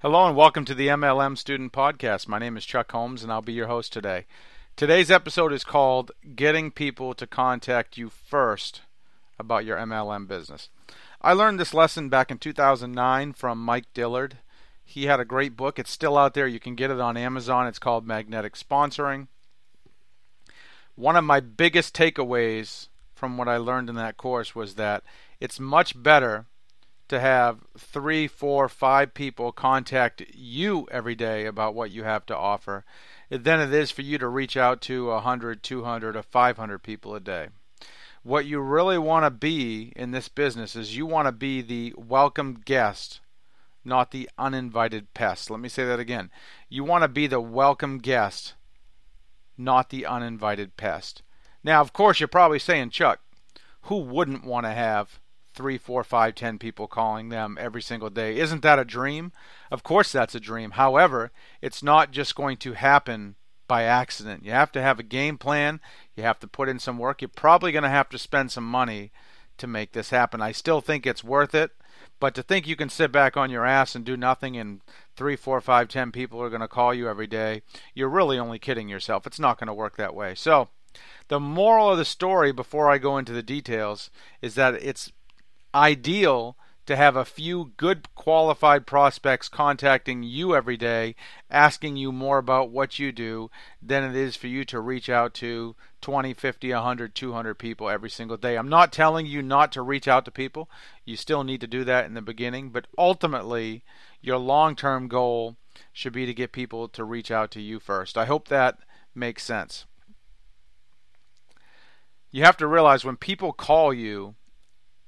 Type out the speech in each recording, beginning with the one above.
Hello and welcome to the MLM Student Podcast. My name is Chuck Holmes and I'll be your host today. Today's episode is called Getting People to Contact You First About Your MLM Business. I learned this lesson back in 2009 from Mike Dillard. He had a great book. It's still out there. You can get it on Amazon. It's called Magnetic Sponsoring. One of my biggest takeaways from what I learned in that course was that it's much better to have three, four, five people contact you every day about what you have to offer than it is for you to reach out to 100, 200, or 500 people a day. What you really want to be in this business is you want to be the welcome guest, not the uninvited pest. Let me say that again. You want to be the welcome guest, not the uninvited pest. Now, of course, you're probably saying, Chuck, who wouldn't want to have three, four, five, ten people calling them every single day. Isn't that a dream? Of course, that's a dream. However, it's not just going to happen by accident. You have to have a game plan. You have to put in some work. You're probably going to have to spend some money to make this happen. I still think it's worth it, but to think you can sit back on your ass and do nothing and three, four, five, ten people are going to call you every day, you're really only kidding yourself. It's not going to work that way. So, the moral of the story, before I go into the details, is that it's ideal to have a few good qualified prospects contacting you every day, asking you more about what you do, than it is for you to reach out to 20, 50, 100, 200 people every single day. I'm not telling you not to reach out to people. You still need to do that in the beginning, but ultimately, your long term goal should be to get people to reach out to you first. I hope that makes sense. You have to realize when people call you,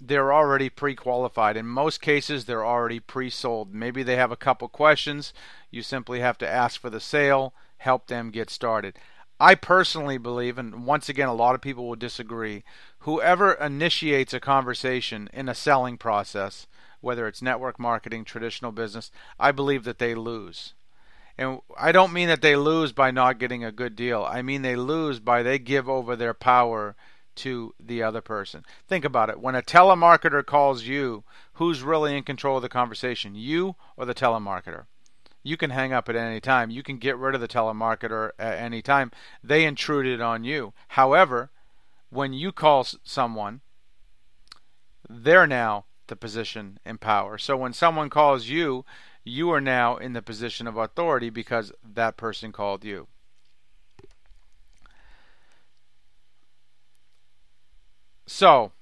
they're already pre-qualified. In most cases, they're already pre-sold. Maybe they have a couple questions. You simply have to ask for the sale, help them get started. I personally believe, and once again, a lot of people will disagree, whoever initiates a conversation in a selling process, whether it's network marketing, traditional business, I believe that they lose. And I don't mean that they lose by not getting a good deal. I mean they lose by they give over their power to the other person. Think about it. When a telemarketer calls you, who's really in control of the conversation, you or the telemarketer? You can hang up at any time. You can get rid of the telemarketer at any time. They intruded on you. However, when you call someone, they're now the position in power. So when someone calls you, you are now in the position of authority because that person called you. So,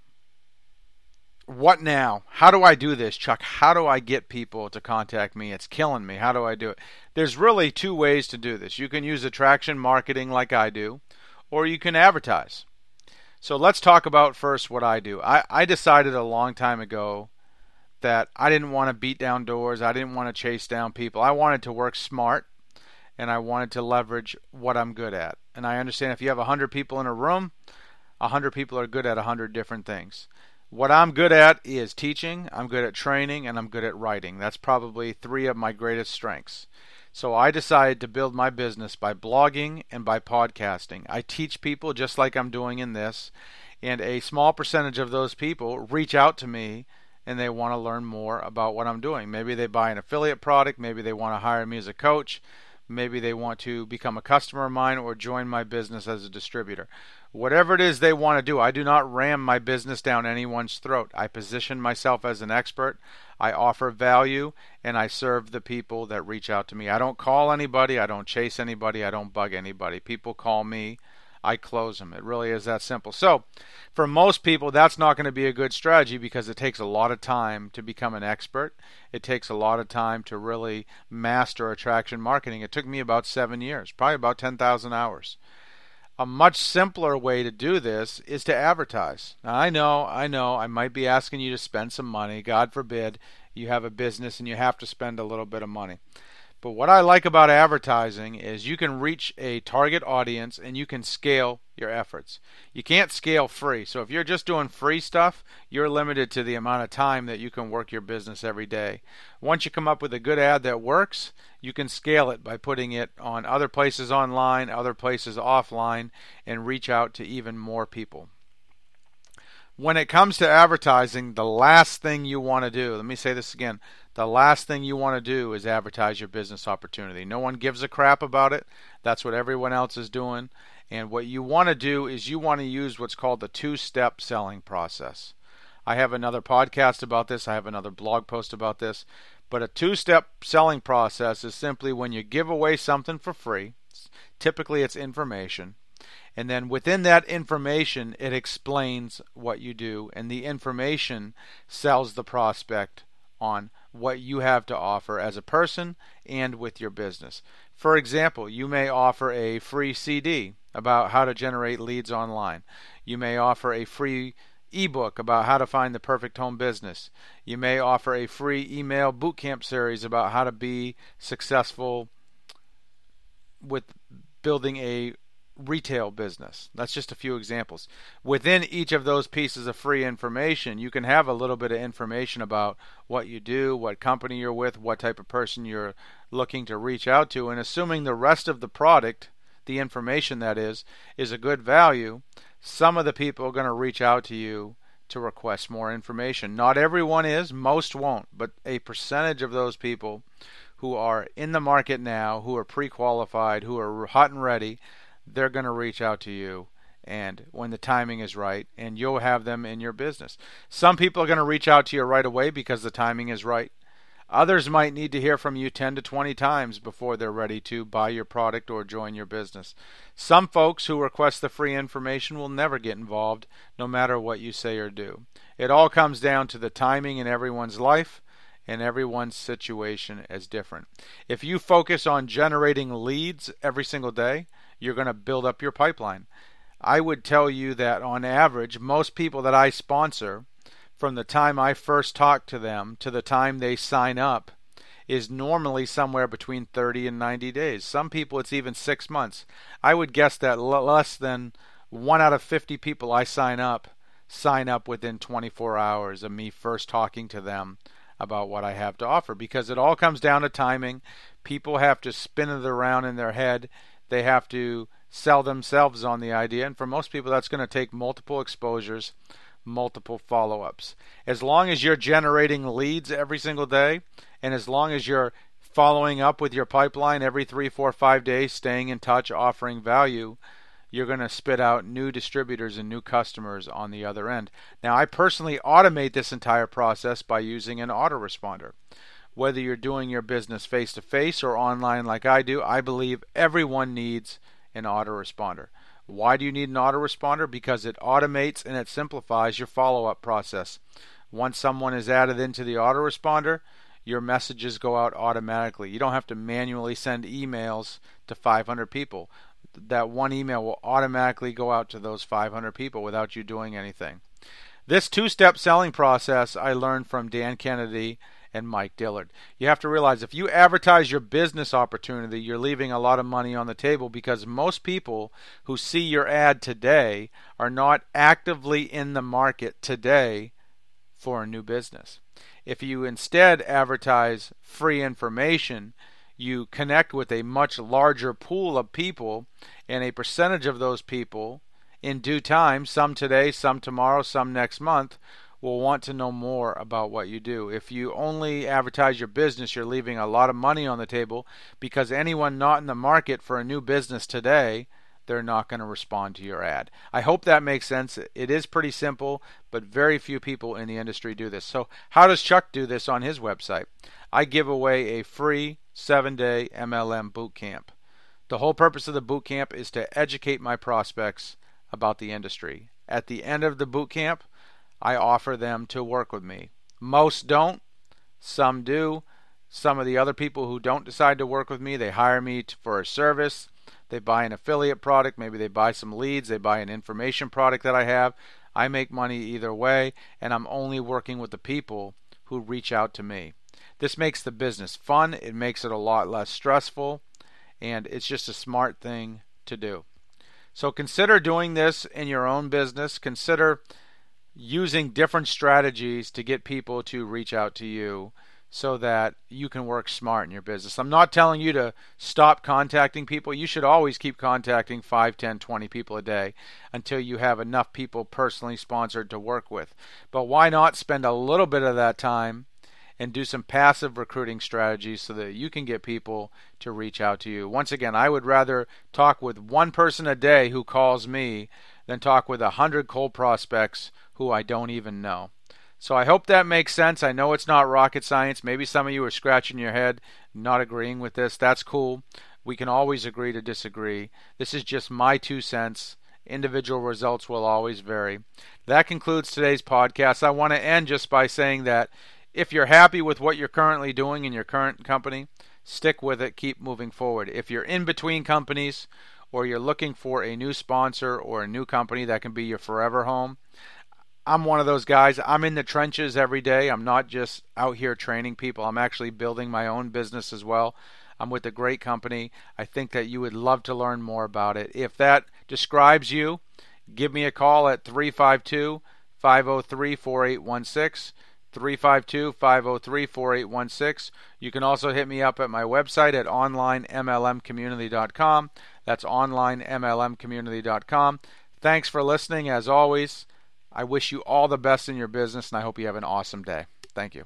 what now? How do I do this, Chuck? How do I get people to contact me? It's killing me. How do I do it? There's really two ways to do this. You can use attraction marketing like I do, or you can advertise. So let's talk about first what I do. I, I decided a long time ago that I didn't want to beat down doors. I didn't want to chase down people. I wanted to work smart and I wanted to leverage what I'm good at. And I understand if you have 100 people in a room, 100 people are good at 100 different things. What I'm good at is teaching, I'm good at training, and I'm good at writing. That's probably three of my greatest strengths. So I decided to build my business by blogging and by podcasting. I teach people just like I'm doing in this, and a small percentage of those people reach out to me and they want to learn more about what I'm doing. Maybe they buy an affiliate product, maybe they want to hire me as a coach, maybe they want to become a customer of mine or join my business as a distributor. Whatever it is they want to do, I do not ram my business down anyone's throat. I position myself as an expert. I offer value and I serve the people that reach out to me. I don't call anybody, I don't chase anybody, I don't bug anybody. People call me, I close them. It really is that simple. So, for most people, that's not going to be a good strategy because it takes a lot of time to become an expert. It takes a lot of time to really master attraction marketing. It took me about seven years, probably about 10,000 hours. A much simpler way to do this is to advertise. Now, I know, I know, I might be asking you to spend some money. God forbid you have a business and you have to spend a little bit of money. But what I like about advertising is you can reach a target audience and you can scale your efforts. You can't scale free. So if you're just doing free stuff, you're limited to the amount of time that you can work your business every day. Once you come up with a good ad that works, you can scale it by putting it on other places online, other places offline, and reach out to even more people. When it comes to advertising, the last thing you want to do, let me say this again, The last thing you want to do is advertise your business opportunity. No one gives a crap about it. That's what everyone else is doing. And what you want to do is you want to use what's called the two step selling process. I have another podcast about this, I have another blog post about this. But a two step selling process is simply when you give away something for free, typically it's information, and then within that information, it explains what you do, and the information sells the prospect on what you have to offer as a person and with your business. For example, you may offer a free CD about how to generate leads online. You may offer a free ebook about how to find the perfect home business. You may offer a free email bootcamp series about how to be successful with building a retail business. That's just a few examples. Within each of those pieces of free information, you can have a little bit of information about what you do, what company you're with, what type of person you're looking to reach out to, and assuming the rest of the product, the information that is, is a good value, some of the people are going to reach out to you to request more information. Not everyone is, most won't, but a percentage of those people who are in the market now, who are pre qualified, who are hot and ready, they're going to reach out to you and when the timing is right and you'll have them in your business. Some people are going to reach out to you right away because the timing is right. Others might need to hear from you 10 to 20 times before they're ready to buy your product or join your business. Some folks who request the free information will never get involved, no matter what you say or do. It all comes down to the timing in everyone's life, and everyone's situation is different. If you focus on generating leads every single day, you're going to build up your pipeline. I would tell you that on average, most people that I sponsor, from the time I first talk to them to the time they sign up, is normally somewhere between 30 and 90 days. Some people, it's even six months. I would guess that less than one out of 50 people I sign up sign up within 24 hours of me first talking to them about what I have to offer because it all comes down to timing. People have to spin it around in their head they have to sell themselves on the idea. And for most people, that's going to take multiple exposures, multiple follow ups. As long as you're generating leads every single day, and as long as you're following up with your pipeline every three, four, five days, staying in touch, offering value, you're going to spit out new distributors and new customers on the other end. Now, I personally automate this entire process by using an autoresponder whether you're doing your business face to face or online like I do, I believe everyone needs an autoresponder. Why do you need an autoresponder? Because it automates and it simplifies your follow up process. Once someone is added into the autoresponder, your messages go out automatically. You don't have to manually send emails to 500 people. That one email will automatically go out to those 500 people without you doing anything. This two step selling process I learned from Dan Kennedy and Mike Dillard. You have to realize if you advertise your business opportunity, you're leaving a lot of money on the table because most people who see your ad today are not actively in the market today for a new business. If you instead advertise free information, you connect with a much larger pool of people, and a percentage of those people in due time, some today, some tomorrow, some next month, will want to know more about what you do. If you only advertise your business, you're leaving a lot of money on the table because anyone not in the market for a new business today, they're not going to respond to your ad. I hope that makes sense. It is pretty simple, but very few people in the industry do this. So, how does Chuck do this on his website? I give away a free seven day MLM boot camp. The whole purpose of the boot camp is to educate my prospects about the industry. At the end of the boot camp, I offer them to work with me. Most don't, some do. Some of the other people who don't decide to work with me, they hire me for a service. They buy an affiliate product, maybe they buy some leads, they buy an information product that I have. I make money either way, and I'm only working with the people who reach out to me. This makes the business fun, it makes it a lot less stressful, and it's just a smart thing to do. So consider doing this in your own business. Consider using different strategies to get people to reach out to you so that you can work smart in your business. I'm not telling you to stop contacting people. You should always keep contacting 5, 10, 20 people a day until you have enough people personally sponsored to work with. But why not spend a little bit of that time and do some passive recruiting strategies so that you can get people to reach out to you. Once again, I would rather talk with one person a day who calls me than talk with a hundred cold prospects who I don't even know. So I hope that makes sense. I know it's not rocket science. Maybe some of you are scratching your head, not agreeing with this. That's cool. We can always agree to disagree. This is just my two cents. Individual results will always vary. That concludes today's podcast. I want to end just by saying that if you're happy with what you're currently doing in your current company, stick with it, keep moving forward. If you're in between companies or you're looking for a new sponsor or a new company that can be your forever home, I'm one of those guys. I'm in the trenches every day. I'm not just out here training people. I'm actually building my own business as well. I'm with a great company. I think that you would love to learn more about it. If that describes you, give me a call at 352 503 4816. 352 503 4816. You can also hit me up at my website at onlinemlmcommunity.com. That's onlinemlmcommunity.com. Thanks for listening as always. I wish you all the best in your business and I hope you have an awesome day. Thank you.